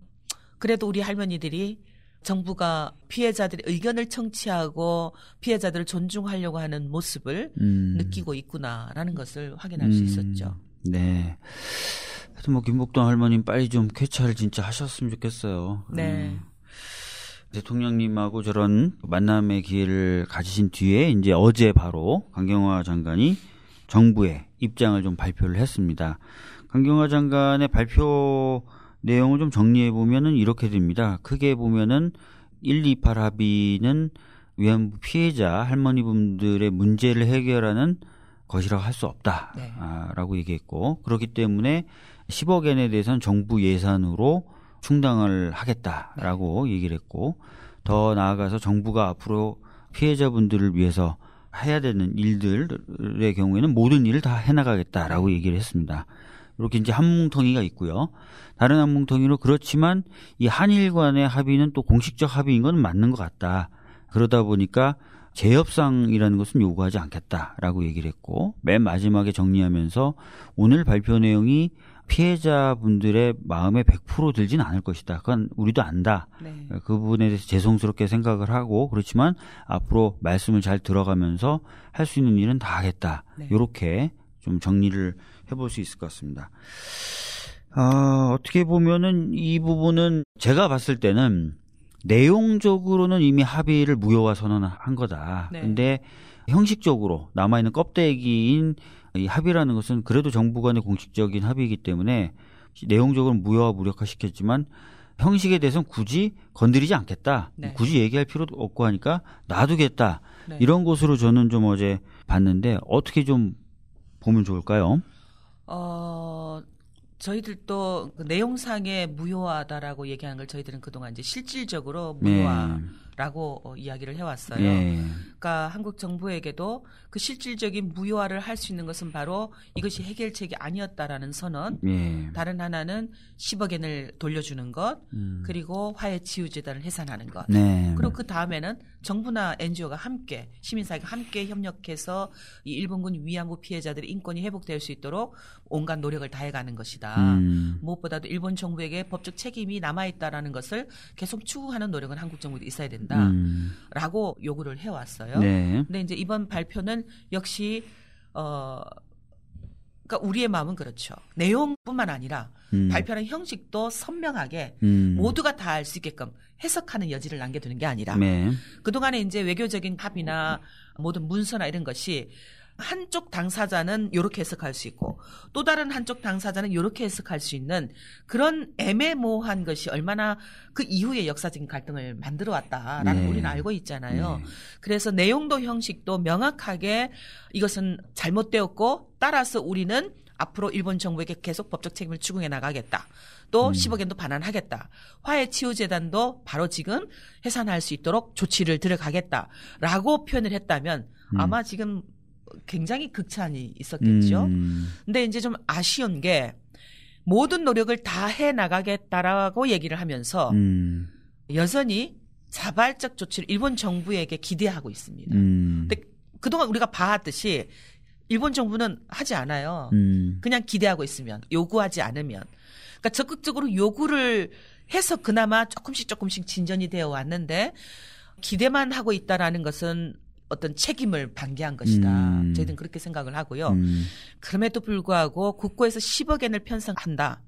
그래도 우리 할머니들이 정부가 피해자들의 의견을 청취하고 피해자들을 존중하려고 하는 모습을 음. 느끼고 있구나라는 것을 확인할 수 음. 있었죠. 네. 하여튼 뭐 김복동 할머님 빨리 좀 쾌차를 진짜 하셨으면 좋겠어요. 네. 음. 대통령님하고 저런 만남의 기회를 가지신 뒤에 이제 어제 바로 강경화 장관이 정부의 입장을 좀 발표를 했습니다. 강경화 장관의 발표 내용을 좀 정리해 보면은 이렇게 됩니다. 크게 보면은 128 합의는 위안부 피해자 할머니분들의 문제를 해결하는 것이라고 할 수 없다라고 네. 얘기했고 그렇기 때문에 10억 엔에 대해서는 정부 예산으로 충당을 하겠다라고 네. 얘기를 했고 더 나아가서 정부가 앞으로 피해자분들을 위해서 해야 되는 일들의 경우에는 모든 일을 다 해나가겠다라고 네. 얘기를 했습니다. 이렇게 이제 한 뭉텅이가 있고요. 다른 한 뭉텅이로 그렇지만 이 한일 간의 합의는 또 공식적 합의인 건 맞는 것 같다. 그러다 보니까 재협상이라는 것은 요구하지 않겠다라고 얘기를 했고 맨 마지막에 정리하면서 오늘 발표 내용이 피해자분들의 마음에 100% 들지는 않을 것이다. 그건 우리도 안다. 네. 그 부분에 대해서 죄송스럽게 생각을 하고 그렇지만 앞으로 말씀을 잘 들어가면서 할 수 있는 일은 다 하겠다. 네. 이렇게 좀 정리를 해볼 수 있을 것 같습니다. 아, 어떻게 보면은 이 부분은 제가 봤을 때는 내용적으로는 이미 합의를 무효화 선언한 거다. 네. 근데 형식적으로 남아있는 껍데기인 이 합의라는 것은 그래도 정부 간의 공식적인 합의이기 때문에 내용적으로 무효화 무력화 시켰지만 형식에 대해서는 굳이 건드리지 않겠다. 네. 굳이 얘기할 필요도 없고 하니까 놔두겠다. 네. 이런 것으로 저는 좀 어제 봤는데 어떻게 좀 보면 좋을까요? 어, 저희들도 그 내용상에 무효하다라고 얘기하는 걸 저희들은 그동안 이제 실질적으로 무효화 네. 라고 어, 이야기를 해왔어요. 예. 그러니까 한국 정부에게도 그 실질적인 무효화를 할 수 있는 것은 바로 이것이 해결책이 아니었다라는 선언. 예. 다른 하나는 10억 엔을 돌려주는 것, 음. 그리고 화해치유재단을 해산하는 것. 네. 그리고 그 다음에는 정부나 NGO가 함께 시민사회가 함께 협력해서 이 일본군 위안부 피해자들의 인권이 회복될 수 있도록 온갖 노력을 다해가는 것이다. 음. 무엇보다도 일본 정부에게 법적 책임이 남아 있다라는 것을 계속 추구하는 노력은 한국 정부도 있어야 된다. 된다라고 음. 요구를 해왔어요. 네. 근데 이제 이번 발표는 역시 어 그러니까 우리의 마음은 그렇죠. 내용뿐만 아니라 음. 발표하는 형식도 선명하게 음. 모두가 다 알 수 있게끔 해석하는 여지를 남겨두는 게 아니라 네. 그동안에 이제 외교적인 합의나 모든 문서나 이런 것이 한쪽 당사자는 이렇게 해석할 수 있고 또 다른 한쪽 당사자는 이렇게 해석할 수 있는 그런 애매모호한 것이 얼마나 그 이후에 역사적인 갈등을 만들어 왔다라는 네. 우리는 알고 있잖아요. 네. 그래서 내용도 형식도 명확하게 이것은 잘못되었고 따라서 우리는 앞으로 일본 정부에게 계속 법적 책임을 추궁해 나가겠다. 또 음. 10억 엔도 반환하겠다. 화해 치유 재단도 바로 지금 해산할 수 있도록 조치를 들어가겠다라고 표현을 했다면 음. 아마 지금 굉장히 극찬이 있었겠죠. 음. 근데 이제 좀 아쉬운 게 모든 노력을 다 해 나가겠다라고 얘기를 하면서 음. 여전히 자발적 조치를 일본 정부에게 기대하고 있습니다. 음. 근데 그동안 우리가 봐왔듯이 일본 정부는 하지 않아요. 음. 그냥 기대하고 있으면 요구하지 않으면 그러니까 적극적으로 요구를 해서 그나마 조금씩 조금씩 진전이 되어 왔는데 기대만 하고 있다라는 것은 어떤 책임을 방기한 것이다. 음. 저희들은 그렇게 생각을 하고요. 음. 그럼에도 불구하고 국고에서 10억 엔을 편성한다.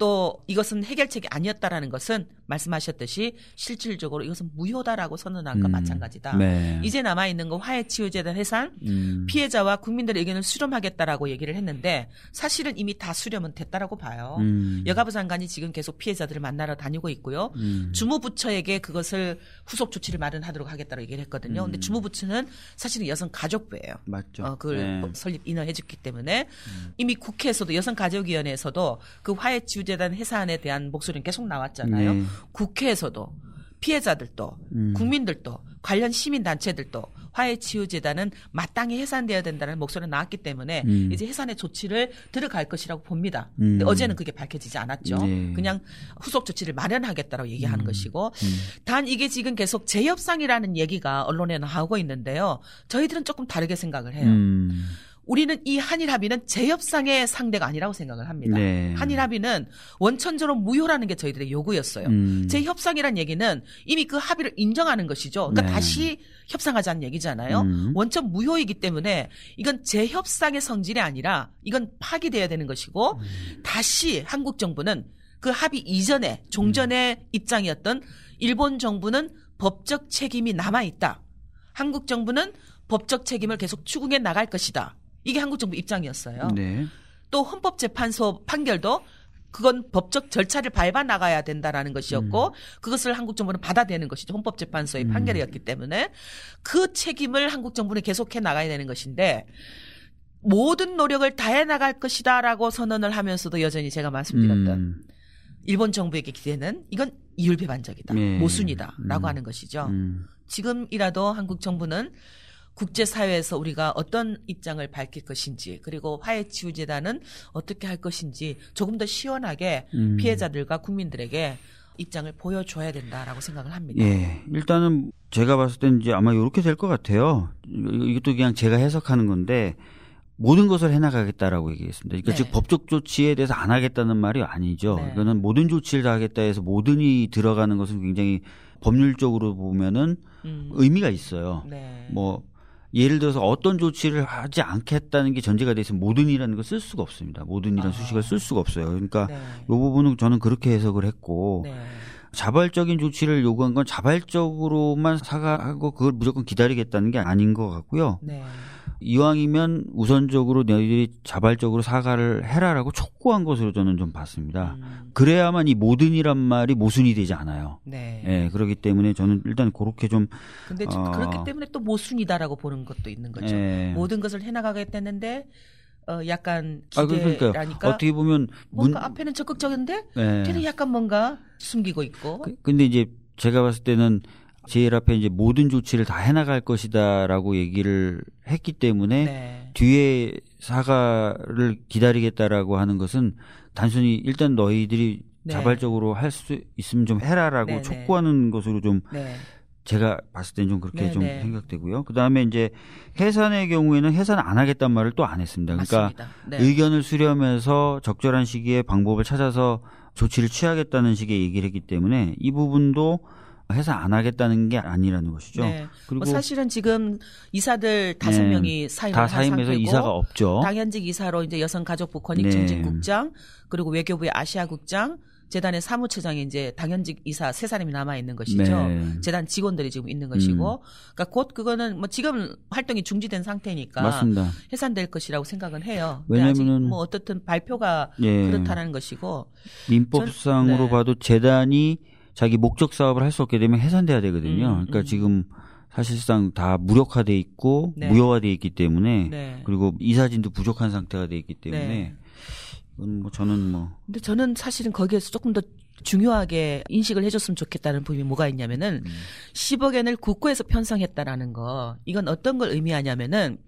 또 이것은 해결책이 아니었다라는 것은 말씀하셨듯이 실질적으로 이것은 무효다라고 선언한 것 음. 마찬가지다. 네. 이제 남아 있는 건 화해 치유재단 해산 음. 피해자와 국민들의 의견을 수렴하겠다라고 얘기를 했는데 사실은 이미 다 수렴은 됐다라고 봐요. 음. 여가부 장관이 지금 계속 피해자들을 만나러 다니고 있고요. 음. 주무부처에게 그것을 후속 조치를 마련하도록 하겠다고 얘기를 했거든요. 근데 음. 주무부처는 사실은 여성 가족부예요. 맞죠. 어, 그걸 네. 설립 인허해줬기 때문에 음. 이미 국회에서도 여성 가족위원회에서도 그 화해 치유재 단 해산에 대한 목소리는 계속 나왔잖아요. 네. 국회에서도 피해자들도 음. 국민들도 관련 시민 단체들도 화해치유재단은 마땅히 해산돼야 된다는 목소리가 나왔기 때문에 음. 이제 해산의 조치를 들어갈 것이라고 봅니다. 음. 근데 어제는 그게 밝혀지지 않았죠. 네. 그냥 후속 조치를 마련하겠다고 얘기하는 음. 것이고 음. 단 이게 지금 계속 재협상이라는 얘기가 언론에 나오고 있는데요. 저희들은 조금 다르게 생각을 해요. 음. 우리는 이 한일 합의는 재협상의 상대가 아니라고 생각을 합니다. 네. 한일 합의는 원천적으로 무효라는 게 저희들의 요구였어요. 음. 재협상이란 얘기는 이미 그 합의를 인정하는 것이죠. 그러니까 네. 다시 협상하자는 얘기잖아요. 음. 원천 무효이기 때문에 이건 재협상의 성질이 아니라 이건 파기돼야 되는 것이고 음. 다시 한국 정부는 그 합의 이전에 종전의 음. 입장이었던 일본 정부는 법적 책임이 남아 있다. 한국 정부는 법적 책임을 계속 추궁해 나갈 것이다. 이게 한국 정부 입장이었어요. 네. 또 헌법재판소 판결도 그건 법적 절차를 밟아 나가야 된다라는 것이었고 음. 그것을 한국 정부는 받아내는 것이죠. 헌법재판소의 음. 판결이었기 때문에 그 책임을 한국 정부는 계속해 나가야 되는 것인데 모든 노력을 다해 나갈 것이다라고 선언을 하면서도 여전히 제가 말씀드렸던 음. 일본 정부에게 기대는 이건 이율배반적이다, 네. 모순이다라고 음. 하는 것이죠. 음. 지금이라도 한국 정부는 국제사회에서 우리가 어떤 입장을 밝힐 것인지 그리고 화해치유재단은 어떻게 할 것인지 조금 더 시원하게 음. 피해자들과 국민들에게 입장을 보여줘야 된다라고 생각을 합니다. 예. 일단은 제가 봤을 때는 이제 아마 이렇게 될 것 같아요. 이것도 그냥 제가 해석하는 건데 모든 것을 해나가겠다라고 얘기했습니다. 그러니까 네. 즉 법적 조치에 대해서 안 하겠다는 말이 아니죠. 네. 이거는 모든 조치를 다 하겠다 해서 모든이 들어가는 것은 굉장히 법률적으로 보면은 음. 의미가 있어요. 네. 뭐 예를 들어서 어떤 조치를 하지 않겠다는 게 전제가 돼 있으면 모든이라는 걸 쓸 수가 없습니다. 모든이라는 아. 수식을 쓸 수가 없어요. 그러니까 네. 이 부분은 저는 그렇게 해석을 했고 네. 자발적인 조치를 요구한 건 자발적으로만 사과하고 그걸 무조건 기다리겠다는 게 아닌 것 같고요. 네. 이왕이면 우선적으로 너희들이 자발적으로 사과를 해라라고 촉구한 것으로 저는 좀 봤습니다. 음. 그래야만 이 모든이란 말이 모순이 되지 않아요. 네. 네. 그렇기 때문에 저는 일단 그렇게 좀. 근데 어. 그렇기 때문에 또 모순이다라고 보는 것도 있는 거죠. 네. 모든 것을 해나가겠다는데 어 약간 기대라니까 아, 그러니까 어떻게 보면 뭔가 문... 앞에는 적극적인데 네. 뒤는 약간 뭔가 숨기고 있고. 그, 근데 이제 제가 봤을 때는 제일 앞에 이제 모든 조치를 다 해나갈 것이다라고 얘기를 했기 때문에 네. 뒤에 사과를 기다리겠다라고 하는 것은 단순히 일단 너희들이 네. 자발적으로 할 수 있으면 좀 해라라고 네, 네. 촉구하는 것으로 좀 네. 제가 봤을 땐 좀 그렇게 네, 좀 생각되고요. 그 다음에 이제 해산의 경우에는 해산 안 하겠다는 말을 또 안 했습니다. 그러니까 의견을 수렴해서 적절한 시기에 방법을 찾아서 조치를 취하겠다는 식의 얘기를 했기 때문에 이 부분도 해서 안 하겠다는 게 아니라는 것이죠. 네. 뭐 그리고 뭐 사실은 지금 이사들 다섯 네. 명이 사임을 다 사임해서 이사가 없죠. 당연직 이사로 이제 여성가족부 권익증진국장 네. 그리고 외교부의 아시아국장 재단의 사무처장이 이제 당연직 이사 세 사람이 남아 있는 것이죠. 네. 재단 직원들이 지금 있는 것이고, 음. 그러니까 곧 그거는 뭐 지금 활동이 중지된 상태니까 맞습니다. 해산될 것이라고 생각은 해요. 왜냐하면 뭐 어떻든 발표가 예. 그렇다는 것이고 민법상으로 전, 네. 봐도 재단이 자기 목적 사업을 할 수 없게 되면 해산돼야 되거든요. 음, 그러니까 음. 지금 사실상 다 무력화돼 있고 네. 무효화돼 있기 때문에 네. 그리고 이사진도 부족한 상태가 돼 있기 때문에 네. 이건 뭐 저는 뭐 근데 저는 사실은 거기에서 조금 더 중요하게 인식을 해줬으면 좋겠다는 부분이 뭐가 있냐면은 음. 10억엔을 국고에서 편성했다라는 거 이건 어떤 걸 의미하냐면은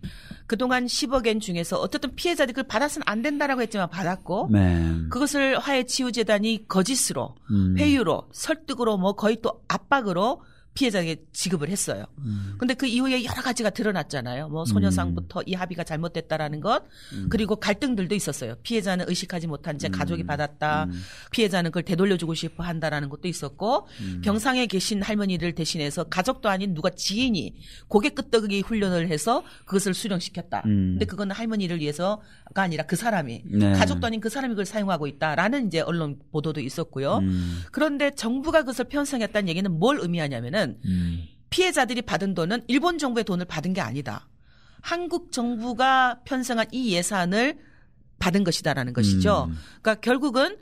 그동안 10억엔 중에서 어떻든 피해자들이 그걸 받았으면 안 된다라고 했지만 받았고 네. 그것을 화해치유재단이 거짓으로 음. 회유로 설득으로 뭐 거의 또 압박으로 피해자에게 지급을 했어요. 음. 근데 그 이후에 여러 가지가 드러났잖아요. 뭐 소녀상부터 음. 이 합의가 잘못됐다라는 것, 음. 그리고 갈등들도 있었어요. 피해자는 의식하지 못한 채 음. 가족이 받았다. 음. 피해자는 그걸 되돌려주고 싶어 한다라는 것도 있었고, 음. 병상에 계신 할머니를 대신해서 가족도 아닌 누가 지인이 고개 끄덕이기 훈련을 해서 그것을 수령시켰다. 근데 그거는 할머니를 위해서가 아니라 그 사람이 네. 가족도 아닌 그 사람이 그걸 사용하고 있다라는 이제 언론 보도도 있었고요. 그런데 정부가 그것을 편성했다는 얘기는 뭘 의미하냐면은 뭐냐면은 음. 피해자들이 받은 돈은 일본 정부의 돈을 받은 게 아니다. 한국 정부가 편성한 이 예산을 받은 것이다라는 것이죠. 음. 그러니까 결국은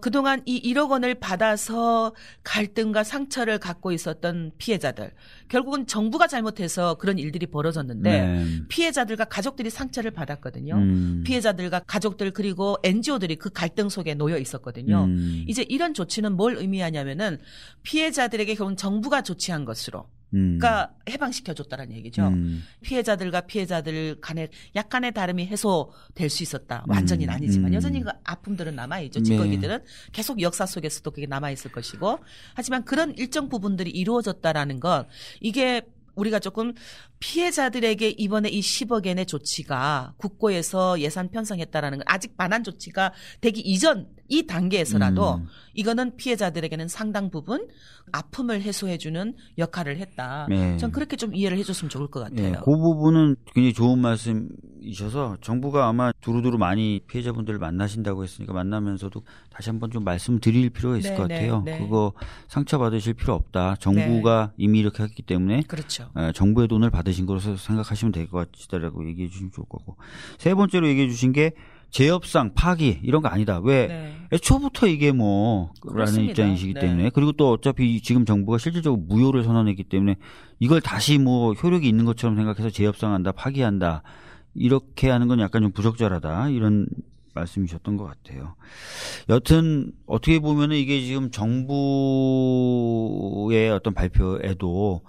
그동안 이 1억 원을 받아서 갈등과 상처를 갖고 있었던 피해자들. 결국은 정부가 잘못해서 그런 일들이 벌어졌는데 네. 피해자들과 가족들이 상처를 받았거든요. 음. 피해자들과 가족들 그리고 NGO들이 그 갈등 속에 놓여 있었거든요. 음. 이제 이런 조치는 뭘 의미하냐면은 피해자들에게 결국 정부가 조치한 것으로 음. 가 해방시켜줬다는 얘기죠. 음. 피해자들과 피해자들 간에 약간의 다름이 해소될 수 있었다. 완전히는 음. 아니지만 음. 여전히 그 아픔들은 남아있죠. 찌꺼기들은 네. 계속 역사 속에서도 그게 남아있을 것이고 하지만 그런 일정 부분들이 이루어졌다라는 건 이게 우리가 조금 피해자들에게 이번에 이 10억 엔의 조치가 국고에서 예산 편성했다라는 건 아직 반환 조치가 되기 이전 이 단계에서라도 음. 이거는 피해자들에게는 상당 부분 아픔을 해소해주는 역할을 했다. 네. 전 그렇게 좀 이해를 해줬으면 좋을 것 같아요. 네. 그 부분은 굉장히 좋은 말씀이셔서 정부가 아마 두루두루 많이 피해자분들을 만나신다고 했으니까 만나면서도 다시 한번 좀 말씀드릴 필요가 있을 네, 것 네, 같아요. 네. 그거 상처받으실 필요 없다. 정부가 네. 이미 이렇게 했기 때문에 그렇죠. 정부의 돈을 받으신 거로서 생각하시면 될 것 같다라고 얘기해 주시면 좋을 거고 세 번째로 얘기해 주신 게 재협상 파기 이런 거 아니다. 왜 네. 애초부터 이게 뭐라는 입장이시기 네. 때문에 그리고 또 어차피 지금 정부가 실질적으로 무효를 선언했기 때문에 이걸 다시 뭐 효력이 있는 것처럼 생각해서 재협상한다, 파기한다 이렇게 하는 건 약간 좀 부적절하다 이런 말씀이셨던 것 같아요. 여튼 어떻게 보면은 이게 지금 정부의 어떤 발표에도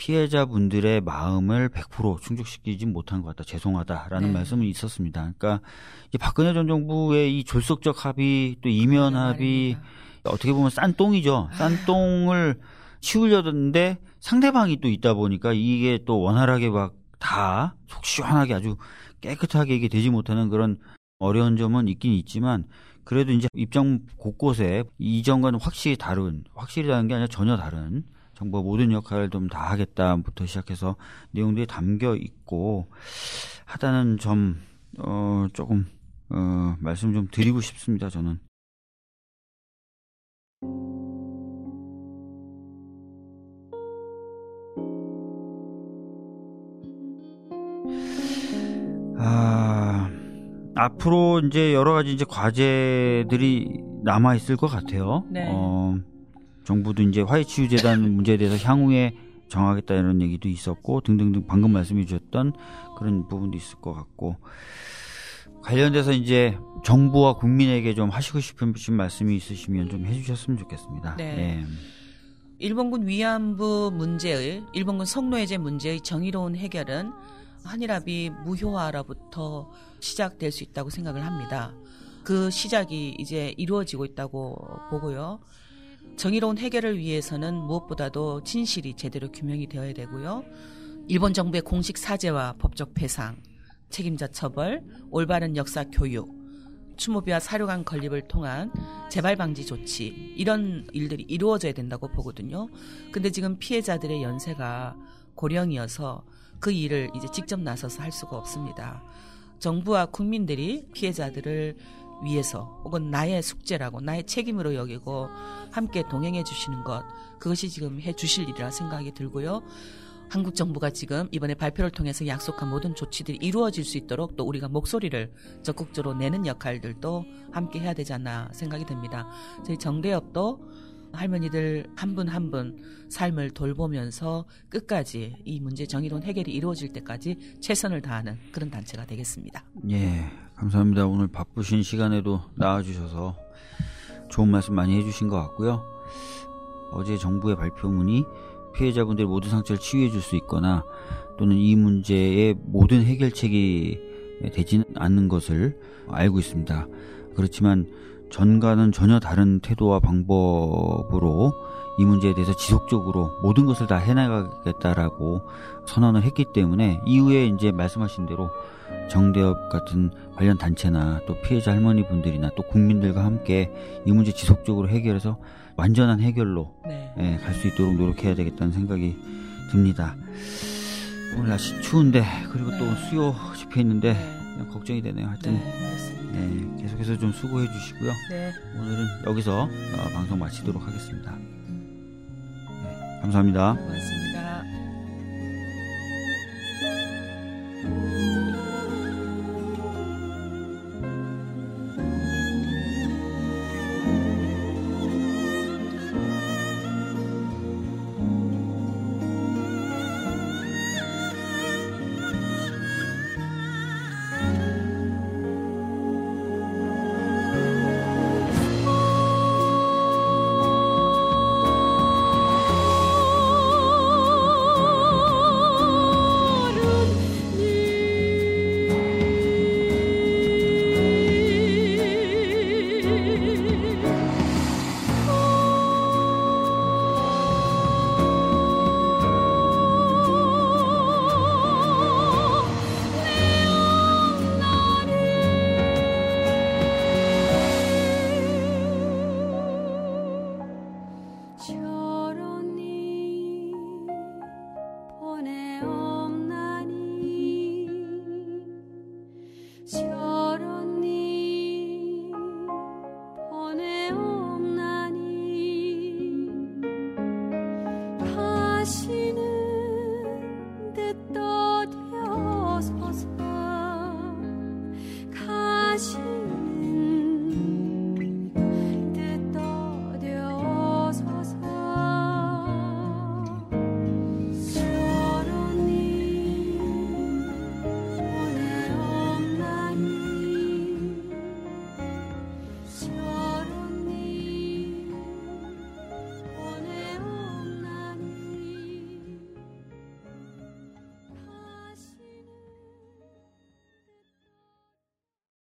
피해자분들의 마음을 100% 충족시키지 못한 것 같다. 죄송하다라는 네. 말씀은 있었습니다. 그러니까 이제 박근혜 전 정부의 이 졸속적 합의 또 이면 합의 어떻게 보면 싼 똥이죠. 싼 아. 똥을 치우려는데 상대방이 또 있다 보니까 이게 또 원활하게 막 다 속 시원하게 아주 깨끗하게 이게 되지 못하는 그런 어려운 점은 있긴 있지만 그래도 이제 입장 곳곳에 이전과는 확실히 다른 확실히 다른 게 아니라 전혀 다른 정부가 모든 역할을 좀 다 하겠다부터 시작해서 내용들이 담겨 있고 하다는 점, 어, 조금, 어, 말씀 좀 드리고 싶습니다, 저는. 아, 앞으로 이제 여러 가지 이제 과제들이 남아 있을 것 같아요. 네. 어, 정부도 이제 화해치유재단 문제에 대해서 향후에 정하겠다 이런 얘기도 있었고 등등등 방금 말씀해 주셨던 그런 부분도 있을 것 같고 관련돼서 이제 정부와 국민에게 좀 하시고 싶은 말씀이 있으시면 좀 해주셨으면 좋겠습니다. 네. 네. 일본군 위안부 문제의 일본군 성노예제 문제의 정의로운 해결은 한일합의 무효화로부터 시작될 수 있다고 생각을 합니다. 그 시작이 이제 이루어지고 있다고 보고요. 정의로운 해결을 위해서는 무엇보다도 진실이 제대로 규명이 되어야 되고요. 일본 정부의 공식 사죄와 법적 배상, 책임자 처벌, 올바른 역사 교육, 추모비와 사료관 건립을 통한 재발 방지 조치 이런 일들이 이루어져야 된다고 보거든요. 근데 지금 피해자들의 연세가 고령이어서 그 일을 이제 직접 나서서 할 수가 없습니다. 정부와 국민들이 피해자들을 위해서 혹은 나의 숙제라고 나의 책임으로 여기고 함께 동행해 주시는 것 그것이 지금 해 주실 일이라 생각이 들고요. 한국 정부가 지금 이번에 발표를 통해서 약속한 모든 조치들이 이루어질 수 있도록 또 우리가 목소리를 적극적으로 내는 역할들도 함께 해야 되지 않나 생각이 듭니다. 저희 정대협도 할머니들 한 분 한 분 삶을 돌보면서 끝까지 이 문제 정의로운 해결이 이루어질 때까지 최선을 다하는 그런 단체가 되겠습니다. 예, 감사합니다. 오늘 바쁘신 시간에도 나와주셔서 좋은 말씀 많이 해주신 것 같고요. 어제 정부의 발표문이 피해자분들의 모든 상처를 치유해 줄 수 있거나 또는 이 문제의 모든 해결책이 되지는 않는 것을 알고 있습니다. 그렇지만 전과는 전혀 다른 태도와 방법으로 이 문제에 대해서 지속적으로 모든 것을 다 해나가겠다라고 선언을 했기 때문에 이후에 이제 말씀하신 대로 정대협 같은 관련 단체나 또 피해자 할머니 분들이나 또 국민들과 함께 이 문제 지속적으로 해결해서 완전한 해결로 네. 예, 갈 수 있도록 노력해야 되겠다는 생각이 듭니다. 오늘 날씨 추운데 그리고 네. 또 수요 집회 있는데 네. 걱정이 되네요. 하여튼 네, 네, 계속해서 좀 수고해 주시고요. 네. 오늘은 여기서 어, 방송 마치도록 하겠습니다. 네, 감사합니다. 고맙습니다.